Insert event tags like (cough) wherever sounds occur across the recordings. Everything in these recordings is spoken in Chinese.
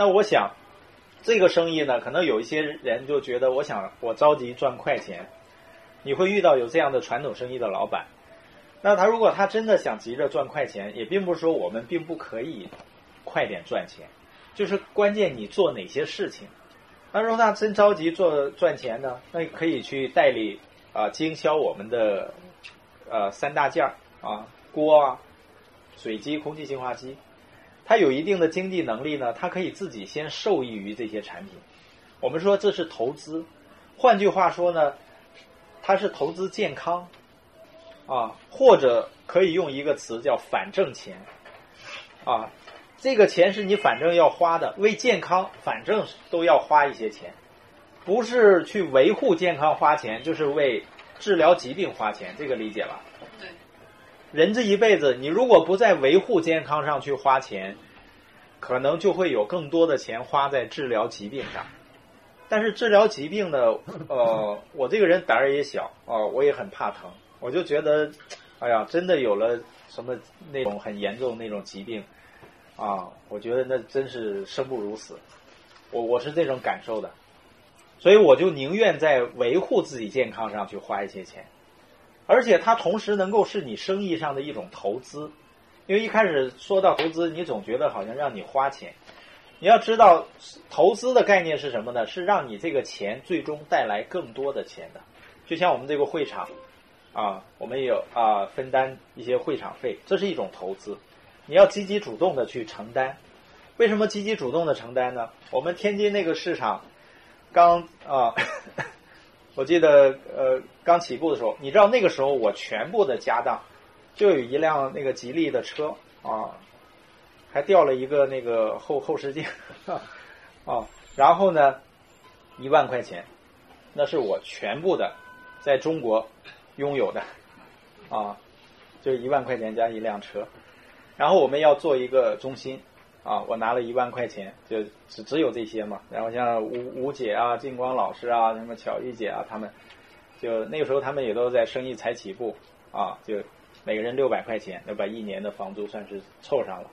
但我想，这个生意呢，可能有一些人就觉得，我想我着急赚快钱。你会遇到有这样的传统生意的老板，那他如果他真的想急着赚快钱，也并不是说我们并不可以快点赚钱，就是关键你做哪些事情。那如果他真着急做赚钱呢，那可以去代理啊经销我们的呃三大件儿啊锅啊、水机、空气净化机。他有一定的经济能力呢，他可以自己先受益于这些产品。我们说这是投资，换句话说呢。它是投资健康，啊，或者可以用一个词叫反正钱，啊，这个钱是你反正要花的，为健康反正都要花一些钱，不是去维护健康花钱，就是为治疗疾病花钱，这个理解吧？人这一辈子，你如果不在维护健康上去花钱，可能就会有更多的钱花在治疗疾病上。但是治疗疾病呢，呃，我这个人胆儿也小啊，我也很怕疼，我就觉得，哎呀，真的有了什么那种很严重那种疾病，啊，我觉得那真是生不如死，我我是这种感受的，所以我就宁愿在维护自己健康上去花一些钱，而且它同时能够是你生意上的一种投资，因为一开始说到投资，你总觉得好像让你花钱。你要知道，投资的概念是什么呢？是让你这个钱最终带来更多的钱的。就像我们这个会场，啊，我们有啊分担一些会场费，这是一种投资。你要积极主动的去承担。为什么积极主动的承担呢？我们天津那个市场刚啊，我记得呃刚起步的时候，你知道那个时候我全部的家当就有一辆那个吉利的车啊。还掉了一个那个后后视镜，(laughs) 啊，然后呢，一万块钱，那是我全部的在中国拥有的，啊，就一万块钱加一辆车，然后我们要做一个中心，啊，我拿了一万块钱，就只只有这些嘛，然后像吴吴姐啊、静光老师啊、什么巧玉姐啊，他们就那个时候他们也都在生意才起步，啊，就每个人六百块钱，就把一年的房租算是凑上了。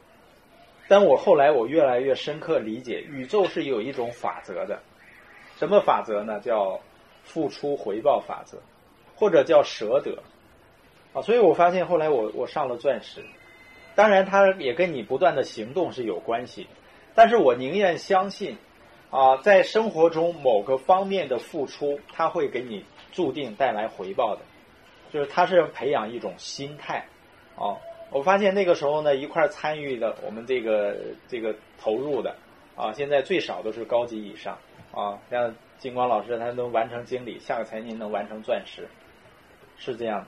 但我后来我越来越深刻理解，宇宙是有一种法则的，什么法则呢？叫付出回报法则，或者叫舍得啊。所以我发现后来我我上了钻石，当然它也跟你不断的行动是有关系，但是我宁愿相信啊，在生活中某个方面的付出，它会给你注定带来回报的，就是它是培养一种心态啊。我发现那个时候呢，一块参与的我们这个这个投入的啊，现在最少都是高级以上啊。像金光老师，他能完成经理，下个财年能完成钻石，是这样的。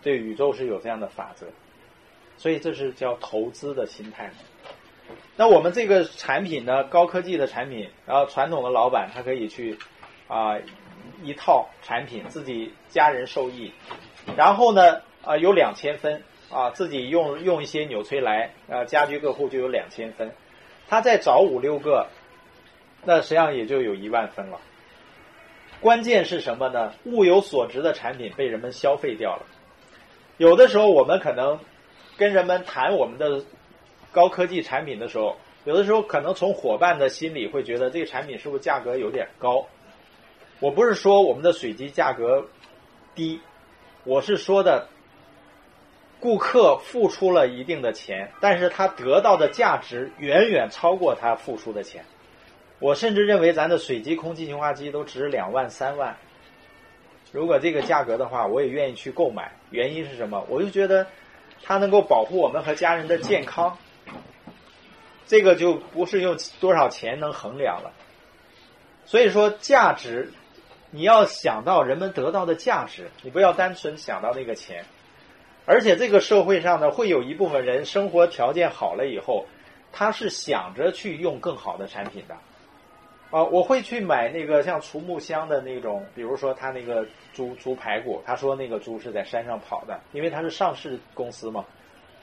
对宇宙是有这样的法则，所以这是叫投资的心态。那我们这个产品呢，高科技的产品，然后传统的老板他可以去啊一套产品自己家人受益，然后呢啊有两千分。啊，自己用用一些纽崔莱，啊，家居客户就有两千分，他再找五六个，那实际上也就有一万分了。关键是什么呢？物有所值的产品被人们消费掉了。有的时候我们可能跟人们谈我们的高科技产品的时候，有的时候可能从伙伴的心里会觉得这个产品是不是价格有点高？我不是说我们的水机价格低，我是说的。顾客付出了一定的钱，但是他得到的价值远远超过他付出的钱。我甚至认为咱的水机、空气净化机都值两万、三万。如果这个价格的话，我也愿意去购买。原因是什么？我就觉得它能够保护我们和家人的健康。这个就不是用多少钱能衡量了。所以说，价值你要想到人们得到的价值，你不要单纯想到那个钱。而且这个社会上呢，会有一部分人生活条件好了以后，他是想着去用更好的产品的。啊，我会去买那个像厨木香的那种，比如说他那个猪猪排骨，他说那个猪是在山上跑的，因为他是上市公司嘛，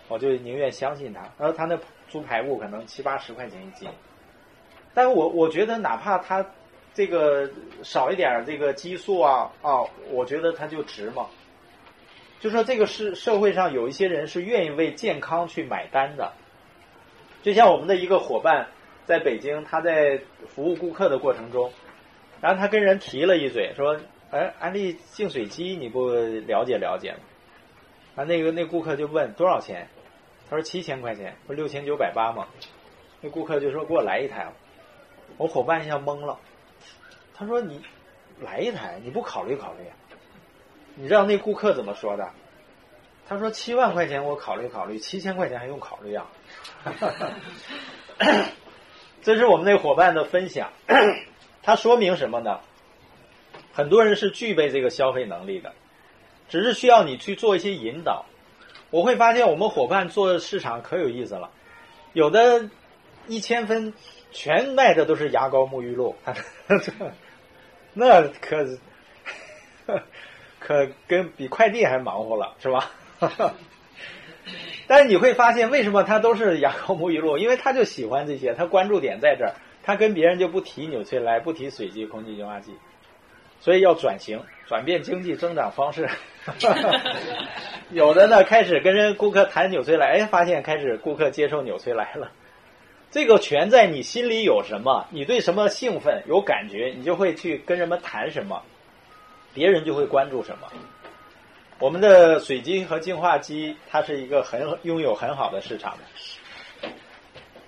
我就宁愿相信他。然后他那猪排骨可能七八十块钱一斤，但是我我觉得哪怕他这个少一点这个激素啊啊，我觉得他就值嘛。就说这个是社会上有一些人是愿意为健康去买单的，就像我们的一个伙伴，在北京，他在服务顾客的过程中，然后他跟人提了一嘴，说：“哎，安利净水机你不了解了解吗？”啊，那个那顾客就问多少钱？他说七千块钱，不六千九百八吗？那顾客就说：“给我来一台。”我伙伴一下懵了，他说：“你来一台，你不考虑考虑？”你知道那顾客怎么说的？他说：“七万块钱我考虑考虑，七千块钱还用考虑啊？” (laughs) 这是我们那伙伴的分享，(clears throat) 它说明什么呢？很多人是具备这个消费能力的，只是需要你去做一些引导。我会发现我们伙伴做市场可有意思了，有的一千分全卖的都是牙膏、沐浴露，(laughs) 那可 (laughs) 可跟比快递还忙活了，是吧？但是你会发现，为什么他都是牙膏、沐浴露？因为他就喜欢这些，他关注点在这儿，他跟别人就不提纽崔莱，不提水机、空气净化器，所以要转型，(laughs) 转变经济增长方式。(laughs) 有的呢，开始跟人顾客谈纽崔莱，哎，发现开始顾客接受纽崔莱了。这个全在你心里有什么，你对什么兴奋、有感觉，你就会去跟人们谈什么，别人就会关注什么。我们的水晶和净化机，它是一个很拥有很好的市场的。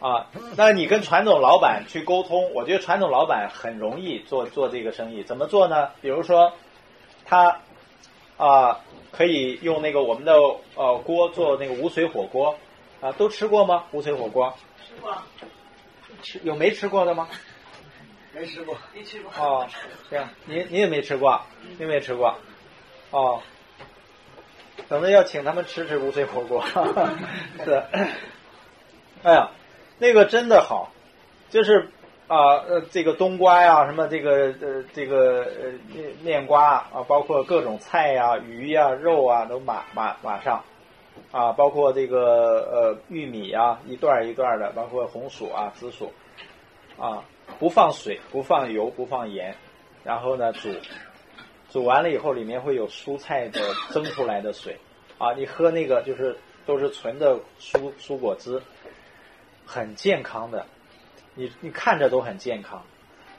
啊，那你跟传统老板去沟通，我觉得传统老板很容易做做这个生意。怎么做呢？比如说，他啊可以用那个我们的呃锅做那个无水火锅啊，都吃过吗？无水火锅？吃过。吃有没吃过的吗？没吃过，没吃过。哦，这样，你你也没吃过，你没吃过，哦。等着要请他们吃吃无水火锅，(laughs) 是。哎呀，那个真的好，就是啊呃这个冬瓜呀，什么这个呃这个呃面面瓜啊，包括各种菜呀、鱼呀、肉啊，都码码码上。啊，包括这个呃玉米呀，一段一段的，包括红薯啊、紫薯。啊，不放水，不放油，不放盐，然后呢煮。煮完了以后，里面会有蔬菜的蒸出来的水，啊，你喝那个就是都是纯的蔬蔬果汁，很健康的，你你看着都很健康，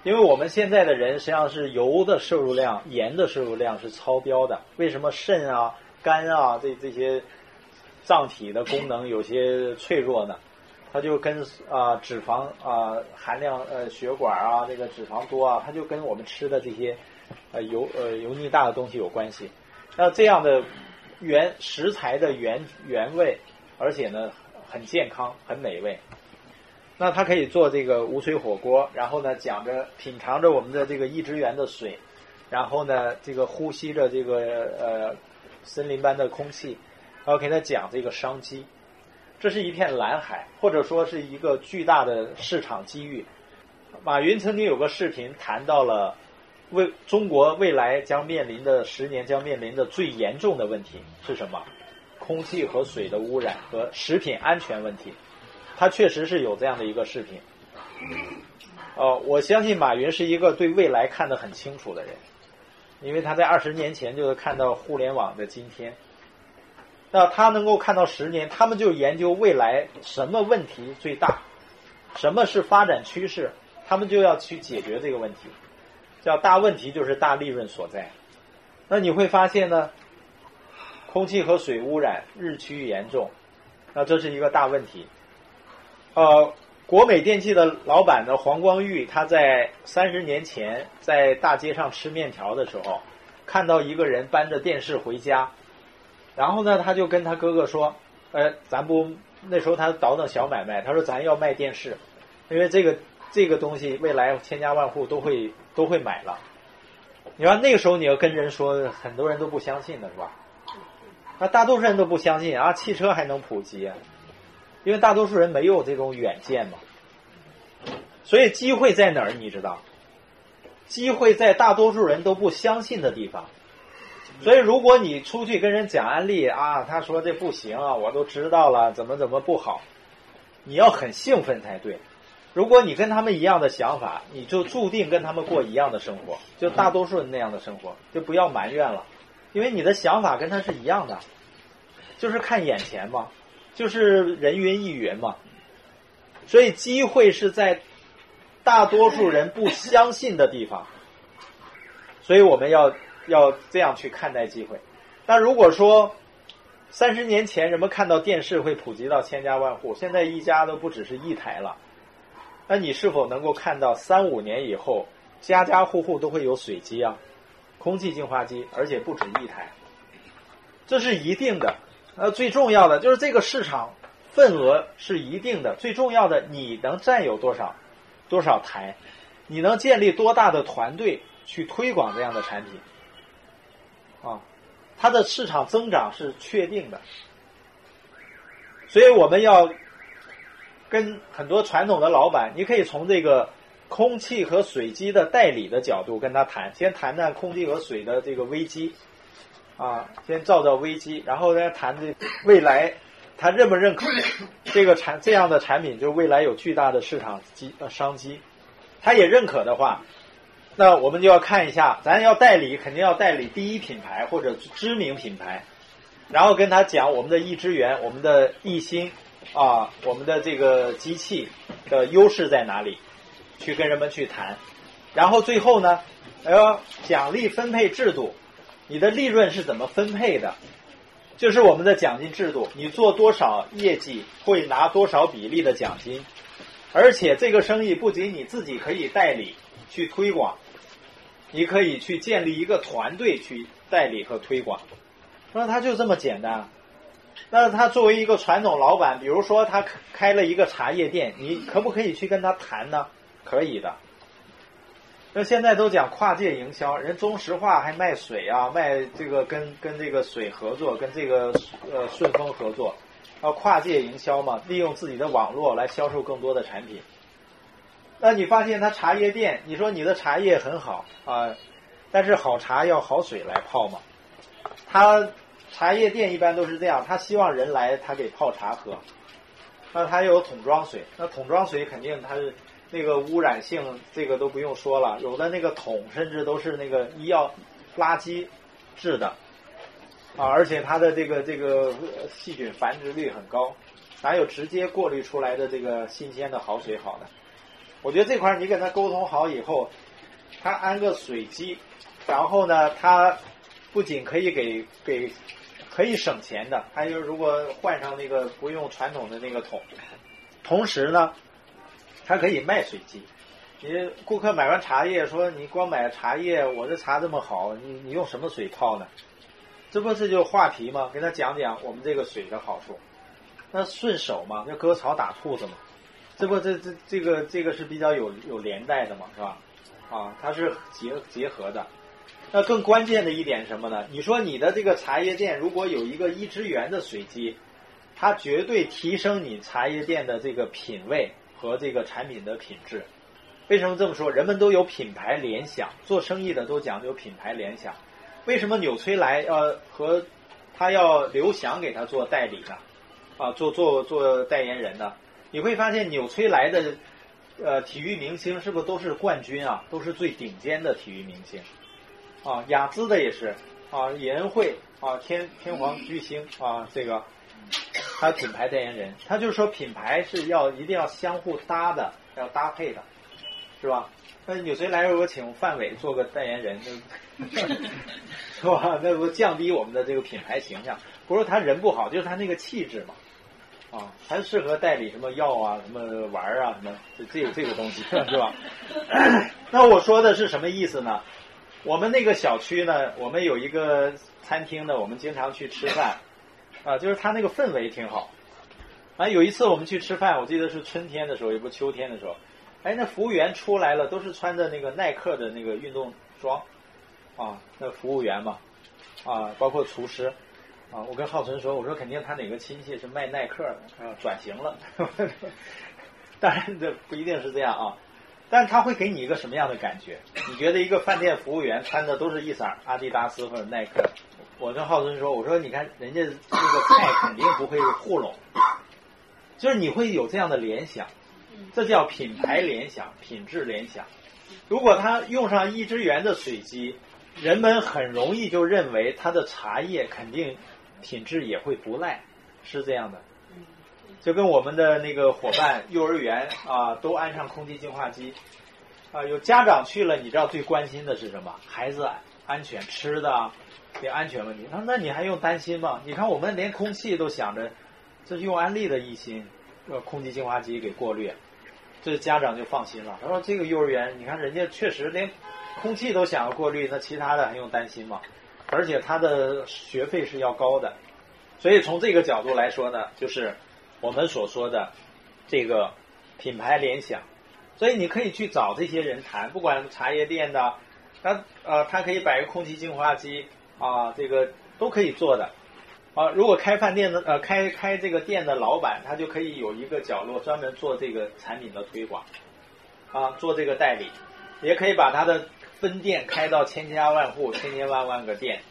因为我们现在的人实际上是油的摄入量、盐的摄入量是超标的。为什么肾啊、肝啊这这些脏体的功能有些脆弱呢？它就跟啊脂肪啊含量呃血管啊这个脂肪多啊，它就跟我们吃的这些。呃，油呃油腻大的东西有关系。那这样的原食材的原原味，而且呢很健康、很美味。那它可以做这个无水火锅，然后呢讲着品尝着我们的这个一之源的水，然后呢这个呼吸着这个呃森林般的空气，然后给他讲这个商机。这是一片蓝海，或者说是一个巨大的市场机遇。马云曾经有个视频谈到了。为中国未来将面临的十年将面临的最严重的问题是什么？空气和水的污染和食品安全问题。他确实是有这样的一个视频。哦，我相信马云是一个对未来看得很清楚的人，因为他在二十年前就是看到互联网的今天。那他能够看到十年，他们就研究未来什么问题最大，什么是发展趋势，他们就要去解决这个问题。叫大问题就是大利润所在，那你会发现呢，空气和水污染日趋严重，那这是一个大问题。呃，国美电器的老板呢黄光裕，他在三十年前在大街上吃面条的时候，看到一个人搬着电视回家，然后呢他就跟他哥哥说：“呃，咱不那时候他倒腾小买卖，他说咱要卖电视，因为这个。”这个东西未来千家万户都会都会买了，你说那个时候你要跟人说，很多人都不相信的是吧？那大多数人都不相信啊，汽车还能普及？因为大多数人没有这种远见嘛。所以机会在哪儿？你知道？机会在大多数人都不相信的地方。所以如果你出去跟人讲案例啊，他说这不行啊，我都知道了，怎么怎么不好，你要很兴奋才对。如果你跟他们一样的想法，你就注定跟他们过一样的生活，就大多数人那样的生活，就不要埋怨了，因为你的想法跟他是一样的，就是看眼前嘛，就是人云亦云嘛，所以机会是在大多数人不相信的地方。所以我们要要这样去看待机会。那如果说三十年前人们看到电视会普及到千家万户，现在一家都不只是一台了，那你是否能够看到三五年以后家家户户都会有水机啊、空气净化机，而且不止一台？这是一定的。呃，最重要的就是这个市场份额是一定的，最重要的你能占有多少多少台，你能建立多大的团队？去推广这样的产品，啊，它的市场增长是确定的，所以我们要跟很多传统的老板，你可以从这个空气和水机的代理的角度跟他谈，先谈谈空气和水的这个危机，啊，先造造危机，然后再谈这未来他认不认可 (laughs) 这个产这样的产品，就是未来有巨大的市场机呃商机，他也认可的话。那我们就要看一下，咱要代理，肯定要代理第一品牌或者知名品牌，然后跟他讲我们的易之源、我们的易鑫啊，我们的这个机器的优势在哪里，去跟人们去谈，然后最后呢，呃奖励分配制度，你的利润是怎么分配的？就是我们的奖金制度，你做多少业绩会拿多少比例的奖金，而且这个生意不仅你自己可以代理去推广。你可以去建立一个团队去代理和推广，那他就这么简单。那他作为一个传统老板，比如说他开了一个茶叶店，你可不可以去跟他谈呢？可以的。那现在都讲跨界营销，人中石化还卖水啊，卖这个跟跟这个水合作，跟这个呃顺丰合作，要跨界营销嘛，利用自己的网络来销售更多的产品。那你发现他茶叶店，你说你的茶叶很好啊，但是好茶要好水来泡嘛。他茶叶店一般都是这样，他希望人来他给泡茶喝。那他有桶装水，那桶装水肯定它是那个污染性，这个都不用说了。有的那个桶甚至都是那个医药垃圾制的啊，而且它的这个这个细菌繁殖率很高，哪有直接过滤出来的这个新鲜的好水好的？我觉得这块你跟他沟通好以后，他安个水机，然后呢，他不仅可以给给可以省钱的，还有如果换上那个不用传统的那个桶，同时呢，它可以卖水机。你顾客买完茶叶说你光买茶叶，我这茶这么好，你你用什么水泡呢？这不是就话题吗？跟他讲讲我们这个水的好处，那顺手嘛，要割草打兔子嘛。这不，这这这个这个是比较有有连带的嘛，是吧？啊，它是结结合的。那更关键的一点什么呢？你说你的这个茶叶店如果有一个一支源的水机，它绝对提升你茶叶店的这个品味和这个产品的品质。为什么这么说？人们都有品牌联想，做生意的都讲究品牌联想。为什么纽崔莱呃和他要刘翔给他做代理呢？啊，做做做代言人呢？你会发现纽崔莱的，呃，体育明星是不是都是冠军啊？都是最顶尖的体育明星，啊，雅姿的也是，啊，李恩惠啊，天天皇巨星啊，这个，还有品牌代言人，他就是说品牌是要一定要相互搭的，要搭配的，是吧？那纽崔莱如果请范伟做个代言人，(laughs) 是吧？那不降低我们的这个品牌形象？不是他人不好，就是他那个气质嘛。啊，他适合代理什么药啊，什么玩儿啊，什么这这个这个东西是吧？(coughs) 那我说的是什么意思呢？我们那个小区呢，我们有一个餐厅呢，我们经常去吃饭，(laughs) 啊，就是它那个氛围挺好。啊，有一次我们去吃饭，我记得是春天的时候，也不是秋天的时候，哎，那服务员出来了，都是穿着那个耐克的那个运动装，啊，那服务员嘛，啊，包括厨师。啊，我跟浩存说，我说肯定他哪个亲戚是卖耐克的，啊，转型了。(laughs) 当然这不一定是这样啊，但他会给你一个什么样的感觉？你觉得一个饭店服务员穿的都是一色阿迪达斯或者耐克？我跟浩森说，我说你看人家这个菜肯定不会糊弄，就是你会有这样的联想，这叫品牌联想、品质联想。如果他用上一之源的水机，人们很容易就认为他的茶叶肯定。品质也会不赖，是这样的。就跟我们的那个伙伴幼儿园啊，都安上空气净化机啊。有家长去了，你知道最关心的是什么？孩子安全吃的，这安全问题。他说那你还用担心吗？你看我们连空气都想着，这是用安利的一心，呃，空气净化机给过滤，这家长就放心了。他说这个幼儿园，你看人家确实连空气都想要过滤，那其他的还用担心吗？而且他的学费是要高的，所以从这个角度来说呢，就是。我们所说的这个品牌联想，所以你可以去找这些人谈，不管茶叶店的，他呃，他可以摆个空气净化机啊，这个都可以做的啊。如果开饭店的呃，开开这个店的老板，他就可以有一个角落专门做这个产品的推广啊，做这个代理，也可以把他的分店开到千家万户、千千万万个店。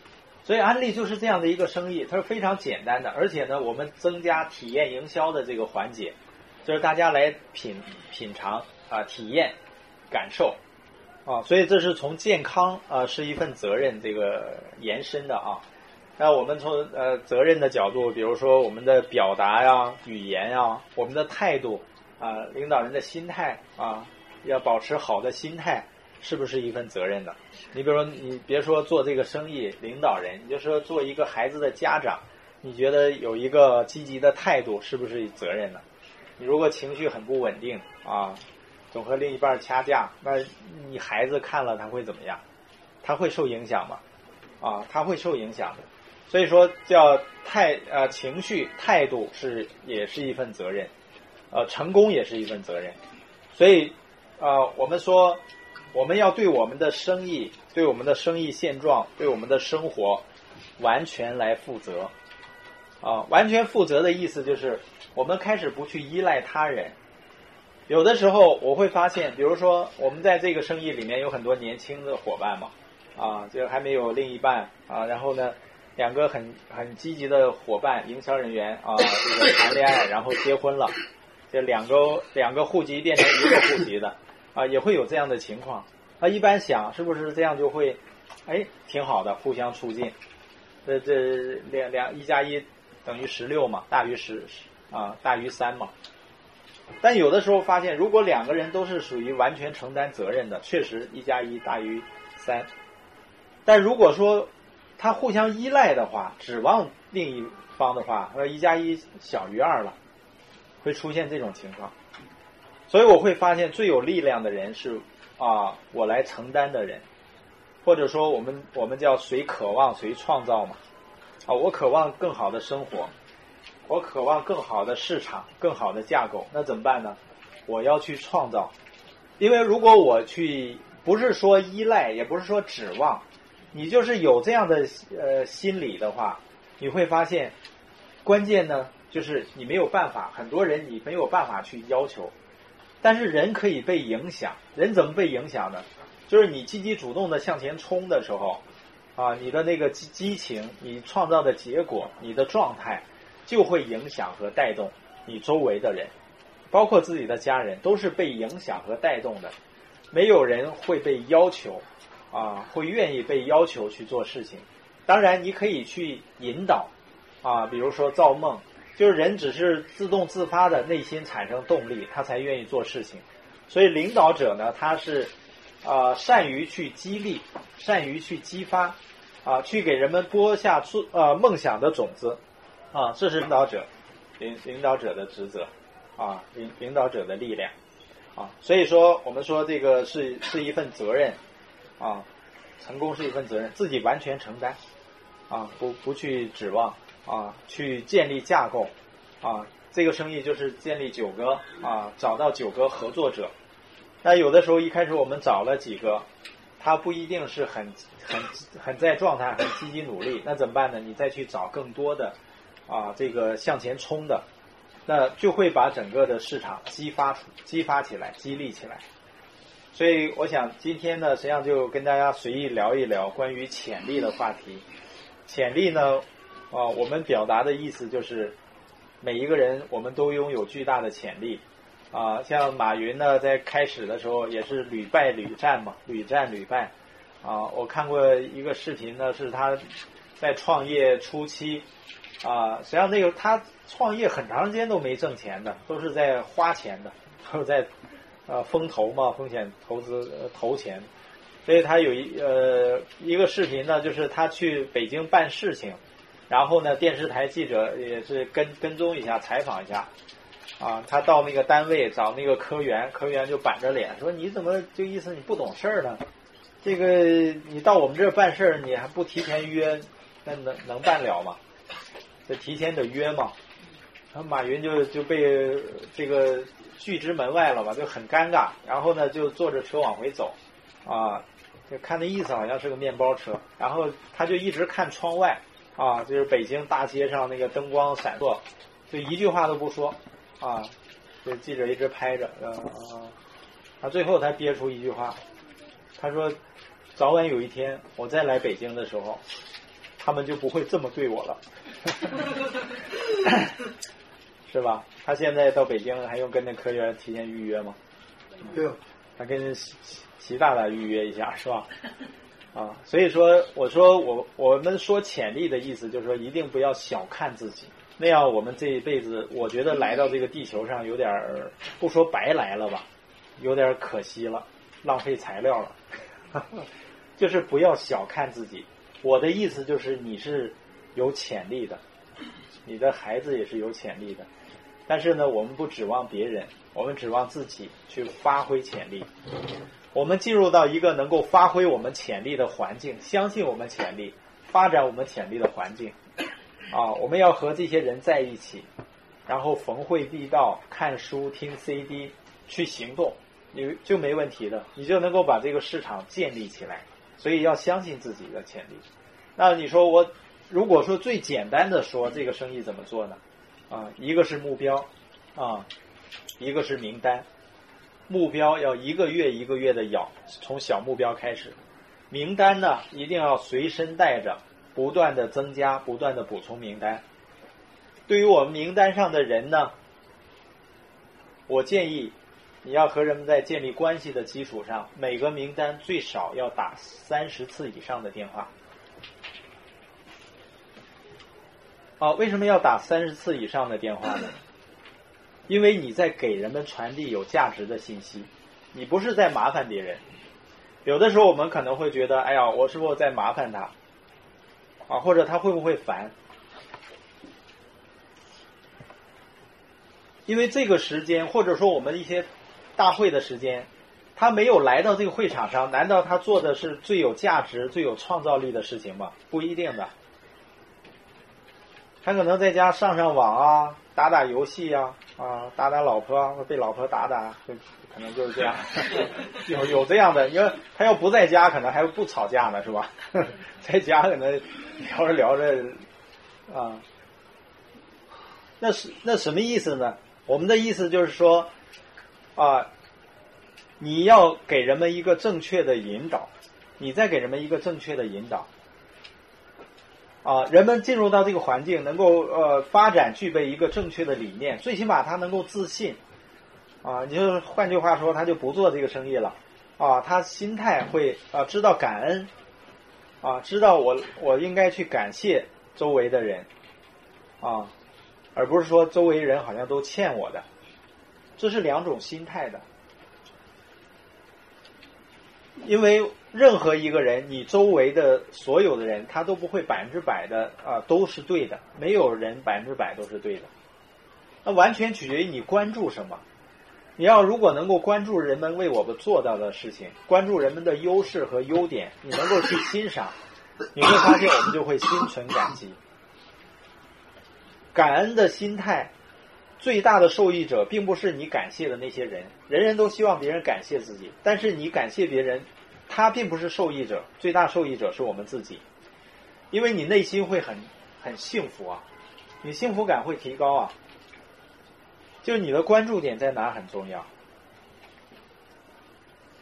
所以安利就是这样的一个生意，它是非常简单的，而且呢，我们增加体验营销的这个环节，就是大家来品品尝啊，体验感受啊，所以这是从健康啊是一份责任这个延伸的啊。那我们从呃责任的角度，比如说我们的表达呀、语言呀、我们的态度啊、领导人的心态啊，要保持好的心态。是不是一份责任呢？你比如说，你别说做这个生意，领导人，你就说做一个孩子的家长，你觉得有一个积极的态度，是不是责任呢？你如果情绪很不稳定啊，总和另一半掐架，那你孩子看了他会怎么样？他会受影响吗？啊，他会受影响的。所以说，叫态呃情绪态度是也是一份责任，呃，成功也是一份责任。所以啊，我们说。我们要对我们的生意、对我们的生意现状、对我们的生活，完全来负责。啊，完全负责的意思就是，我们开始不去依赖他人。有的时候我会发现，比如说我们在这个生意里面有很多年轻的伙伴嘛，啊，就还没有另一半啊，然后呢，两个很很积极的伙伴、营销人员啊，这个谈恋爱，然后结婚了，这两个两个户籍变成一个户籍的。啊，也会有这样的情况。那一般想是不是这样就会，哎，挺好的，互相促进。这这两两一加一等于十六嘛，大于十啊，大于三嘛。但有的时候发现，如果两个人都是属于完全承担责任的，确实一加一大于三。但如果说他互相依赖的话，指望另一方的话，那，一加一小于二了，会出现这种情况。所以我会发现最有力量的人是啊，我来承担的人，或者说我们我们叫谁渴望谁创造嘛，啊，我渴望更好的生活，我渴望更好的市场，更好的架构，那怎么办呢？我要去创造，因为如果我去不是说依赖，也不是说指望，你就是有这样的呃心理的话，你会发现关键呢就是你没有办法，很多人你没有办法去要求。但是人可以被影响，人怎么被影响呢？就是你积极主动的向前冲的时候，啊，你的那个激激情，你创造的结果，你的状态，就会影响和带动你周围的人，包括自己的家人，都是被影响和带动的。没有人会被要求，啊，会愿意被要求去做事情。当然，你可以去引导，啊，比如说造梦。就是人只是自动自发的内心产生动力，他才愿意做事情。所以领导者呢，他是啊善于去激励，善于去激发，啊去给人们播下出呃梦想的种子，啊这是领导者领领导者的职责，啊领领导者的力量，啊所以说我们说这个是是一份责任，啊成功是一份责任，自己完全承担，啊不不去指望。啊，去建立架构，啊，这个生意就是建立九个啊，找到九个合作者。那有的时候一开始我们找了几个，他不一定是很很很在状态，很积极努力，那怎么办呢？你再去找更多的啊，这个向前冲的，那就会把整个的市场激发出、激发起来、激励起来。所以我想今天呢，实际上就跟大家随意聊一聊关于潜力的话题。潜力呢？啊，我们表达的意思就是，每一个人我们都拥有巨大的潜力。啊，像马云呢，在开始的时候也是屡败屡战嘛，屡战屡败。啊，我看过一个视频呢，是他在创业初期，啊，实际上那个他创业很长时间都没挣钱的，都是在花钱的，(laughs) 都是在呃风投嘛，风险投资投钱。所以他有一呃一个视频呢，就是他去北京办事情，然后呢电视台记者也是跟跟踪一下采访一下，啊，他到那个单位找那个科员，科员就板着脸说：“你怎么就意思你不懂事儿呢？这个你到我们这儿办事儿，你还不提前约，那能能办了吗？这提前得约嘛。”然后马云就就被这个拒之门外了吧，就很尴尬。然后呢就坐着车往回走，啊。就看那意思，好像是个面包车，然后他就一直看窗外，啊，就是北京大街上那个灯光闪烁，就一句话都不说，啊，这记者一直拍着，啊，他最后才憋出一句话，他说，早晚有一天我再来北京的时候，他们就不会这么对我了，(laughs) 是吧？他现在到北京还用跟那科员提前预约吗？对，他跟习。习大大预约一下是吧？啊，所以说我说我我们说潜力的意思就是说一定不要小看自己，那样我们这一辈子我觉得来到这个地球上有点儿不说白来了吧，有点可惜了，浪费材料了。(laughs) 就是不要小看自己，我的意思就是你是有潜力的，你的孩子也是有潜力的，但是呢，我们不指望别人，我们指望自己去发挥潜力。我们进入到一个能够发挥我们潜力的环境，相信我们潜力，发展我们潜力的环境，啊，我们要和这些人在一起，然后逢会必到，看书、听 CD，去行动，你就没问题的，你就能够把这个市场建立起来。所以要相信自己的潜力。那你说我，如果说最简单的说这个生意怎么做呢？啊，一个是目标，啊，一个是名单。目标要一个月一个月的咬，从小目标开始。名单呢，一定要随身带着，不断的增加，不断的补充名单。对于我们名单上的人呢，我建议你要和人们在建立关系的基础上，每个名单最少要打三十次以上的电话。啊，为什么要打三十次以上的电话呢？因为你在给人们传递有价值的信息，你不是在麻烦别人。有的时候我们可能会觉得，哎呀，我是不是在麻烦他？啊，或者他会不会烦？因为这个时间，或者说我们一些大会的时间，他没有来到这个会场上，难道他做的是最有价值、最有创造力的事情吗？不一定的，他可能在家上上网啊，打打游戏呀。啊，打打老婆，被老婆打打，就可能就是这样。(laughs) 有有这样的，因为他要不在家，可能还不吵架呢，是吧？(laughs) 在家可能聊着聊着，啊，那是那什么意思呢？我们的意思就是说，啊，你要给人们一个正确的引导，你再给人们一个正确的引导。啊，人们进入到这个环境，能够呃发展具备一个正确的理念，最起码他能够自信。啊，你就换句话说，他就不做这个生意了。啊，他心态会啊知道感恩，啊知道我我应该去感谢周围的人，啊，而不是说周围人好像都欠我的，这是两种心态的，因为。任何一个人，你周围的所有的人，他都不会百分之百的啊都是对的，没有人百分之百都是对的。那完全取决于你关注什么。你要如果能够关注人们为我们做到的事情，关注人们的优势和优点，你能够去欣赏，(laughs) 你会发现我们就会心存感激。感恩的心态，最大的受益者并不是你感谢的那些人，人人都希望别人感谢自己，但是你感谢别人。他并不是受益者，最大受益者是我们自己，因为你内心会很很幸福啊，你幸福感会提高啊，就是你的关注点在哪很重要。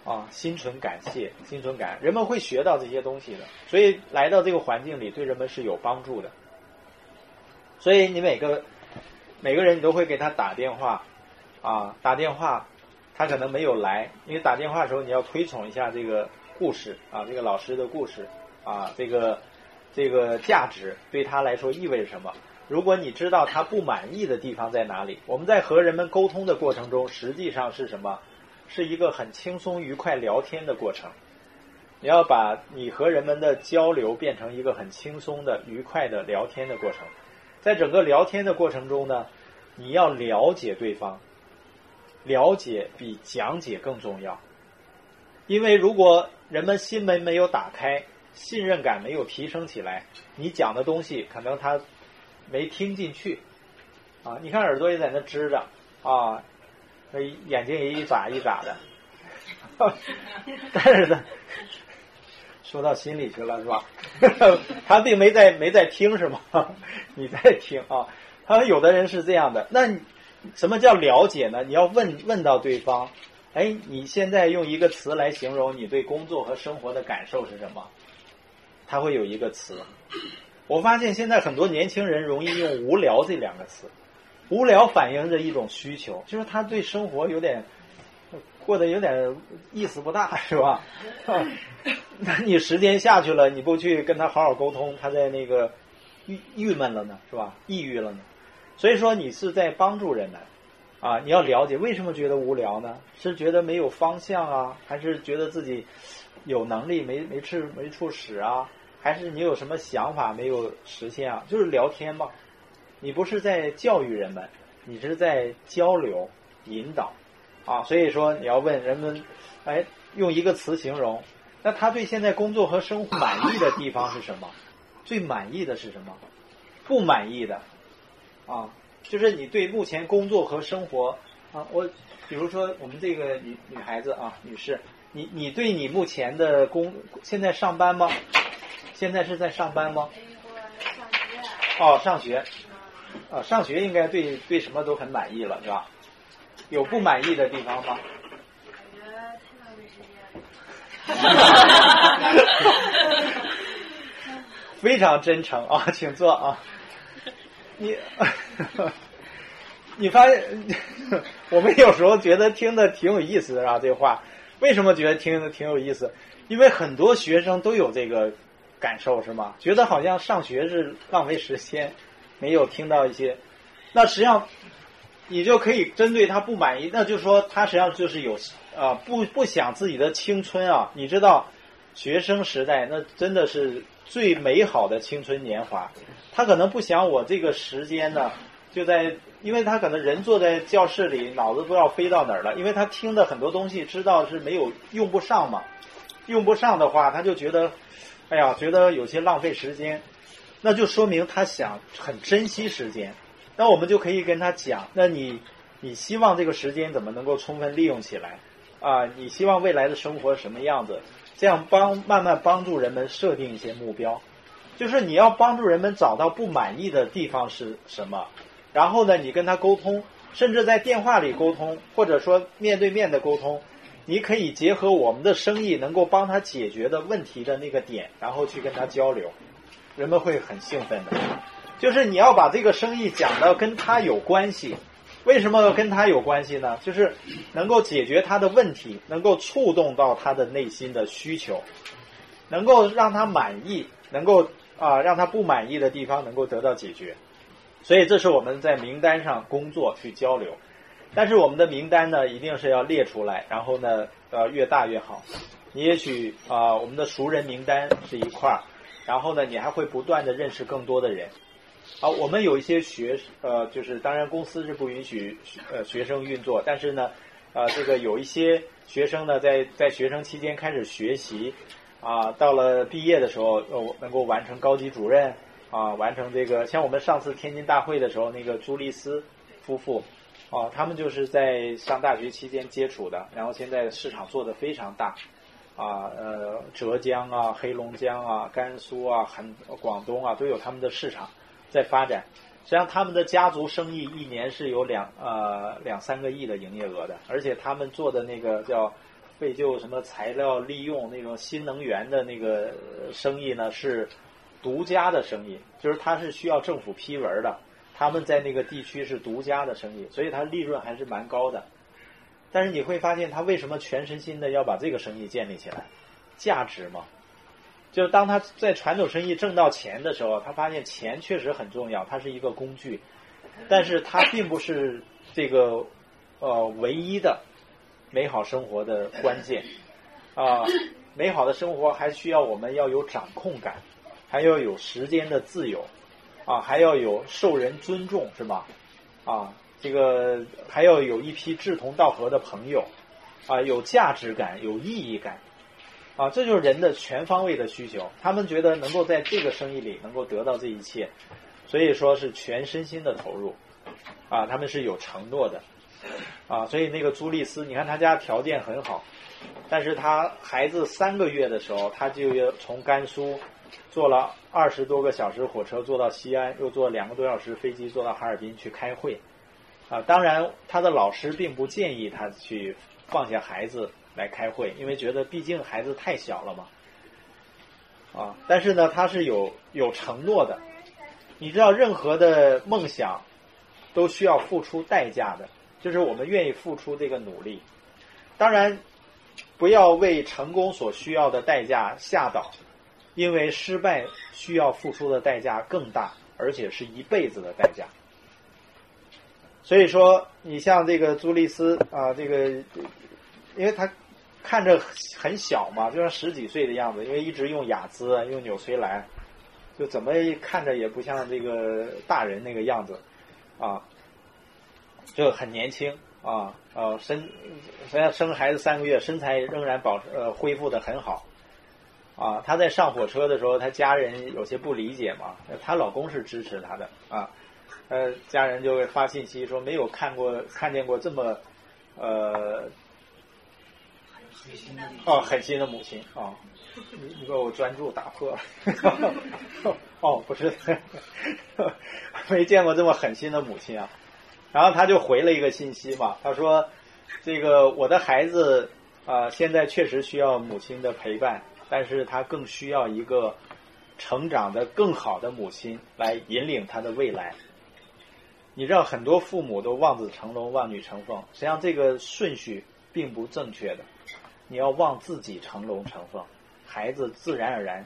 啊，心存感谢，心存感，人们会学到这些东西的，所以来到这个环境里对人们是有帮助的，所以你每个每个人你都会给他打电话啊，打电话，他可能没有来，因为打电话的时候你要推崇一下这个。故事啊，这个老师的故事啊，这个这个价值对他来说意味着什么？如果你知道他不满意的地方在哪里，我们在和人们沟通的过程中，实际上是什么？是一个很轻松愉快聊天的过程。你要把你和人们的交流变成一个很轻松的、愉快的聊天的过程。在整个聊天的过程中呢，你要了解对方，了解比讲解更重要。因为如果人们心门没有打开，信任感没有提升起来，你讲的东西可能他没听进去啊。你看耳朵也在那支着啊，那眼睛也一眨一眨的，(laughs) 但是呢，说到心里去了是吧？(laughs) 他并没在没在听是吗？你在听啊。他说有的人是这样的，那什么叫了解呢？你要问问到对方。哎，你现在用一个词来形容你对工作和生活的感受是什么？他会有一个词。我发现现在很多年轻人容易用“无聊”这两个词，“无聊”反映着一种需求，就是他对生活有点过得有点意思不大，(laughs) 是吧？(laughs) 那你时间下去了，你不去跟他好好沟通，他在那个郁郁闷了呢，是吧？抑郁了呢。所以说，你是在帮助人们。啊，你要了解为什么觉得无聊呢？是觉得没有方向啊，还是觉得自己有能力没没处没处使啊？还是你有什么想法没有实现啊？就是聊天嘛，你不是在教育人们，你是在交流引导啊。所以说你要问人们，哎，用一个词形容，那他对现在工作和生活满意的地方是什么？最满意的是什么？不满意的啊？就是你对目前工作和生活啊，我比如说我们这个女女孩子啊，女士，你你对你目前的工现在上班吗？现在是在上班吗？哦，上学。啊，上学应该对对什么都很满意了，是吧？有不满意的地方吗？非常真诚啊，请坐啊。你，你发现我们有时候觉得听的挺有意思的啊，这话为什么觉得听的挺有意思？因为很多学生都有这个感受，是吗？觉得好像上学是浪费时间，没有听到一些。那实际上，你就可以针对他不满意，那就说他实际上就是有啊不不想自己的青春啊。你知道，学生时代那真的是最美好的青春年华。他可能不想我这个时间呢，就在，因为他可能人坐在教室里，脑子不知道飞到哪儿了，因为他听的很多东西知道是没有用不上嘛，用不上的话，他就觉得，哎呀，觉得有些浪费时间，那就说明他想很珍惜时间，那我们就可以跟他讲，那你你希望这个时间怎么能够充分利用起来啊？你希望未来的生活什么样子？这样帮慢慢帮助人们设定一些目标。就是你要帮助人们找到不满意的地方是什么，然后呢，你跟他沟通，甚至在电话里沟通，或者说面对面的沟通，你可以结合我们的生意能够帮他解决的问题的那个点，然后去跟他交流，人们会很兴奋的。就是你要把这个生意讲到跟他有关系，为什么跟他有关系呢？就是能够解决他的问题，能够触动到他的内心的需求，能够让他满意，能够。啊，让他不满意的地方能够得到解决，所以这是我们在名单上工作去交流。但是我们的名单呢，一定是要列出来，然后呢，呃，越大越好。你也许啊，我们的熟人名单是一块儿，然后呢，你还会不断的认识更多的人。好，我们有一些学呃，就是当然公司是不允许呃学生运作，但是呢，呃，这个有一些学生呢，在在学生期间开始学习。啊，到了毕业的时候，呃，能够完成高级主任，啊，完成这个，像我们上次天津大会的时候，那个朱丽斯夫妇，啊，他们就是在上大学期间接触的，然后现在市场做的非常大，啊，呃，浙江啊、黑龙江啊、甘肃啊、很广东啊，都有他们的市场在发展。实际上，他们的家族生意一年是有两呃两三个亿的营业额的，而且他们做的那个叫。废旧什么材料利用那种新能源的那个生意呢？是独家的生意，就是它是需要政府批文的。他们在那个地区是独家的生意，所以它利润还是蛮高的。但是你会发现，他为什么全身心的要把这个生意建立起来？价值嘛，就是当他在传统生意挣到钱的时候，他发现钱确实很重要，它是一个工具，但是它并不是这个呃唯一的美好生活的关键啊。美好的生活还需要我们要有掌控感，还要有时间的自由啊，还要有受人尊重，是吧？啊，这个还要有一批志同道合的朋友啊，有价值感，有意义感。啊，这就是人的全方位的需求。他们觉得能够在这个生意里能够得到这一切，所以说是全身心的投入。啊，他们是有承诺的。啊，所以那个朱丽斯，你看他家条件很好，但是他孩子三个月的时候，他就要从甘肃坐了二十多个小时火车坐到西安，又坐两个多小时飞机坐到哈尔滨去开会。啊，当然他的老师并不建议他去放下孩子。来开会，因为觉得毕竟孩子太小了嘛，啊，但是呢，他是有有承诺的。你知道，任何的梦想都需要付出代价的，就是我们愿意付出这个努力。当然，不要为成功所需要的代价吓倒，因为失败需要付出的代价更大，而且是一辈子的代价。所以说，你像这个朱丽斯啊，这个，因为他。看着很小嘛，就像十几岁的样子，因为一直用雅姿，用纽崔莱，就怎么看着也不像这个大人那个样子，啊，就很年轻啊，呃，身，虽然生孩子三个月，身材仍然保呃恢复的很好，啊，她在上火车的时候，她家人有些不理解嘛，她老公是支持她的啊，呃，家人就会发信息说没有看过看见过这么，呃。哦，狠心的母亲啊！你你给我专注打破了。(laughs) 哦，不是，没见过这么狠心的母亲啊！然后他就回了一个信息嘛，他说：“这个我的孩子啊，现在确实需要母亲的陪伴，但是他更需要一个成长的更好的母亲来引领他的未来。”你知道，很多父母都望子成龙、望女成凤，实际上这个顺序并不正确的。你要望自己成龙成凤，孩子自然而然，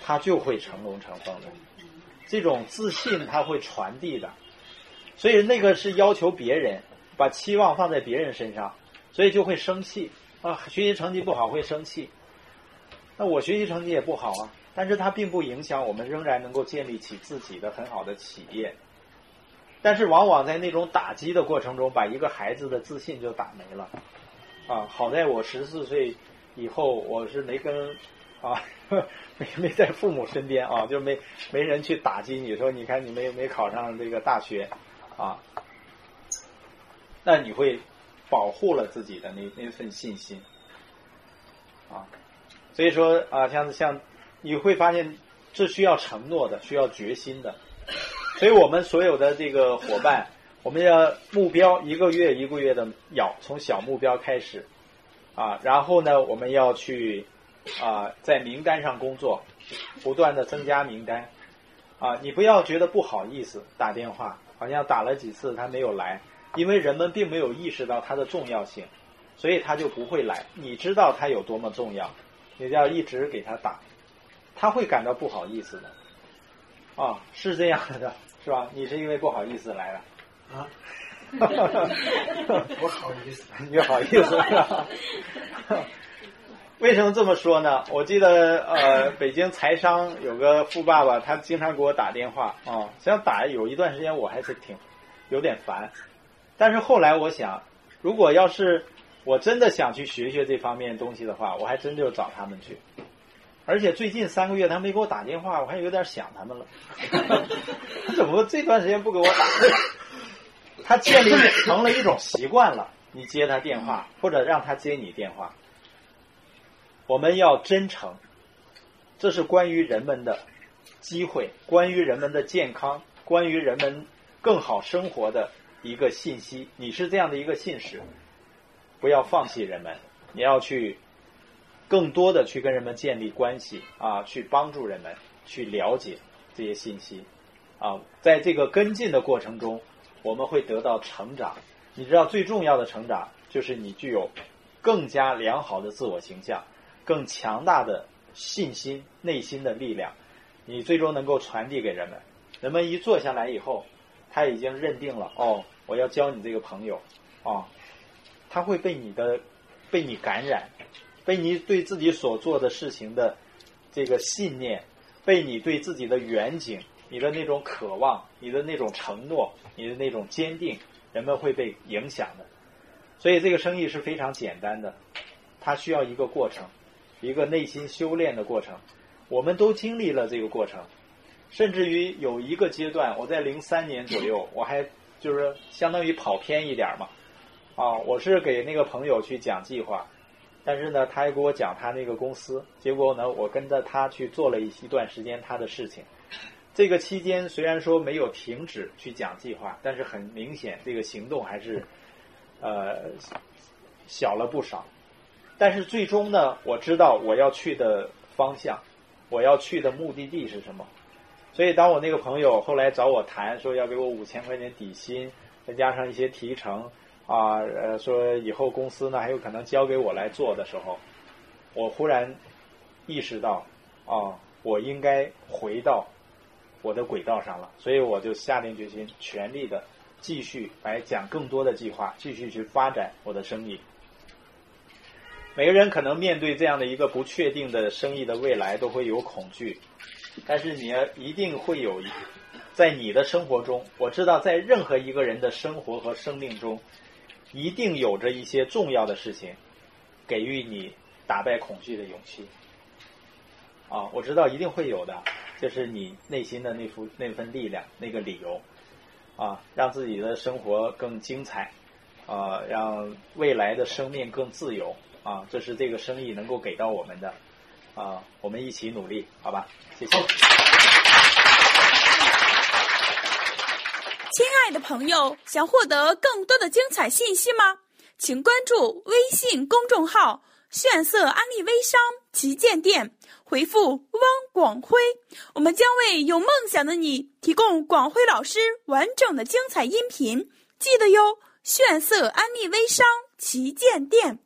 他就会成龙成凤的。这种自信他会传递的，所以那个是要求别人，把期望放在别人身上，所以就会生气啊。学习成绩不好会生气，那我学习成绩也不好啊，但是它并不影响我们仍然能够建立起自己的很好的企业。但是往往在那种打击的过程中，把一个孩子的自信就打没了。啊，好在我十四岁以后，我是没跟啊，(laughs) 没没在父母身边啊，就没没人去打击你说，你看你没没考上这个大学啊，那你会保护了自己的那那份信心啊，所以说啊，像像你会发现，这需要承诺的，需要决心的，所以我们所有的这个伙伴。我们要目标一个月一个月的要从小目标开始，啊，然后呢，我们要去啊在名单上工作，不断的增加名单，啊，你不要觉得不好意思打电话，好像打了几次他没有来，因为人们并没有意识到它的重要性，所以他就不会来。你知道他有多么重要，你就要一直给他打，他会感到不好意思的，啊，是这样的，是吧？你是因为不好意思来了。啊，(laughs) 不好意思，(laughs) 你好意思啊？(laughs) 为什么这么说呢？我记得呃，北京财商有个富爸爸，他经常给我打电话啊。实际上打有一段时间我还是挺有点烦，但是后来我想，如果要是我真的想去学学这方面东西的话，我还真就找他们去。而且最近三个月他没给我打电话，我还有点想他们了。他怎么这段时间不给我打？他建立成了一种习惯了，你接他电话或者让他接你电话。我们要真诚，这是关于人们的机会，关于人们的健康，关于人们更好生活的一个信息。你是这样的一个信使，不要放弃人们，你要去更多的去跟人们建立关系啊，去帮助人们去了解这些信息啊，在这个跟进的过程中。我们会得到成长，你知道最重要的成长就是你具有更加良好的自我形象，更强大的信心、内心的力量，你最终能够传递给人们。人们一坐下来以后，他已经认定了哦，我要交你这个朋友，啊，他会被你的被你感染，被你对自己所做的事情的这个信念，被你对自己的远景、你的那种渴望、你的那种承诺、你的那种坚定，人们会被影响的。所以这个生意是非常简单的，它需要一个过程，一个内心修炼的过程。我们都经历了这个过程。甚至于有一个阶段，我在零三年左右，我还就是相当于跑偏一点嘛，啊，我是给那个朋友去讲计划，但是呢，他还给我讲他那个公司，结果呢，我跟着他去做了一一段时间他的事情。这个期间虽然说没有停止去讲计划，但是很明显这个行动还是呃小了不少。但是最终呢，我知道我要去的方向，我要去的目的地是什么。所以，当我那个朋友后来找我谈，说要给我五千块钱底薪，再加上一些提成，啊，呃，说以后公司呢还有可能交给我来做的时候，我忽然意识到，啊，我应该回到我的轨道上了。所以，我就下定决心，全力的继续来讲更多的计划，继续去发展我的生意。每个人可能面对这样的一个不确定的生意的未来，都会有恐惧。但是你要一定会有，在你的生活中，我知道在任何一个人的生活和生命中，一定有着一些重要的事情，给予你打败恐惧的勇气。啊，我知道一定会有的，就是你内心的那副那份力量，那个理由，啊，让自己的生活更精彩，啊，让未来的生命更自由，啊，这是这个生意能够给到我们的。啊，我们一起努力，好吧？谢谢。亲爱的朋友，想获得更多的精彩信息吗？请关注微信公众号“炫色安利微商旗舰店”，回复“汪广辉”，我们将为有梦想的你提供广辉老师完整的精彩音频。记得哟，炫色安利微商旗舰店。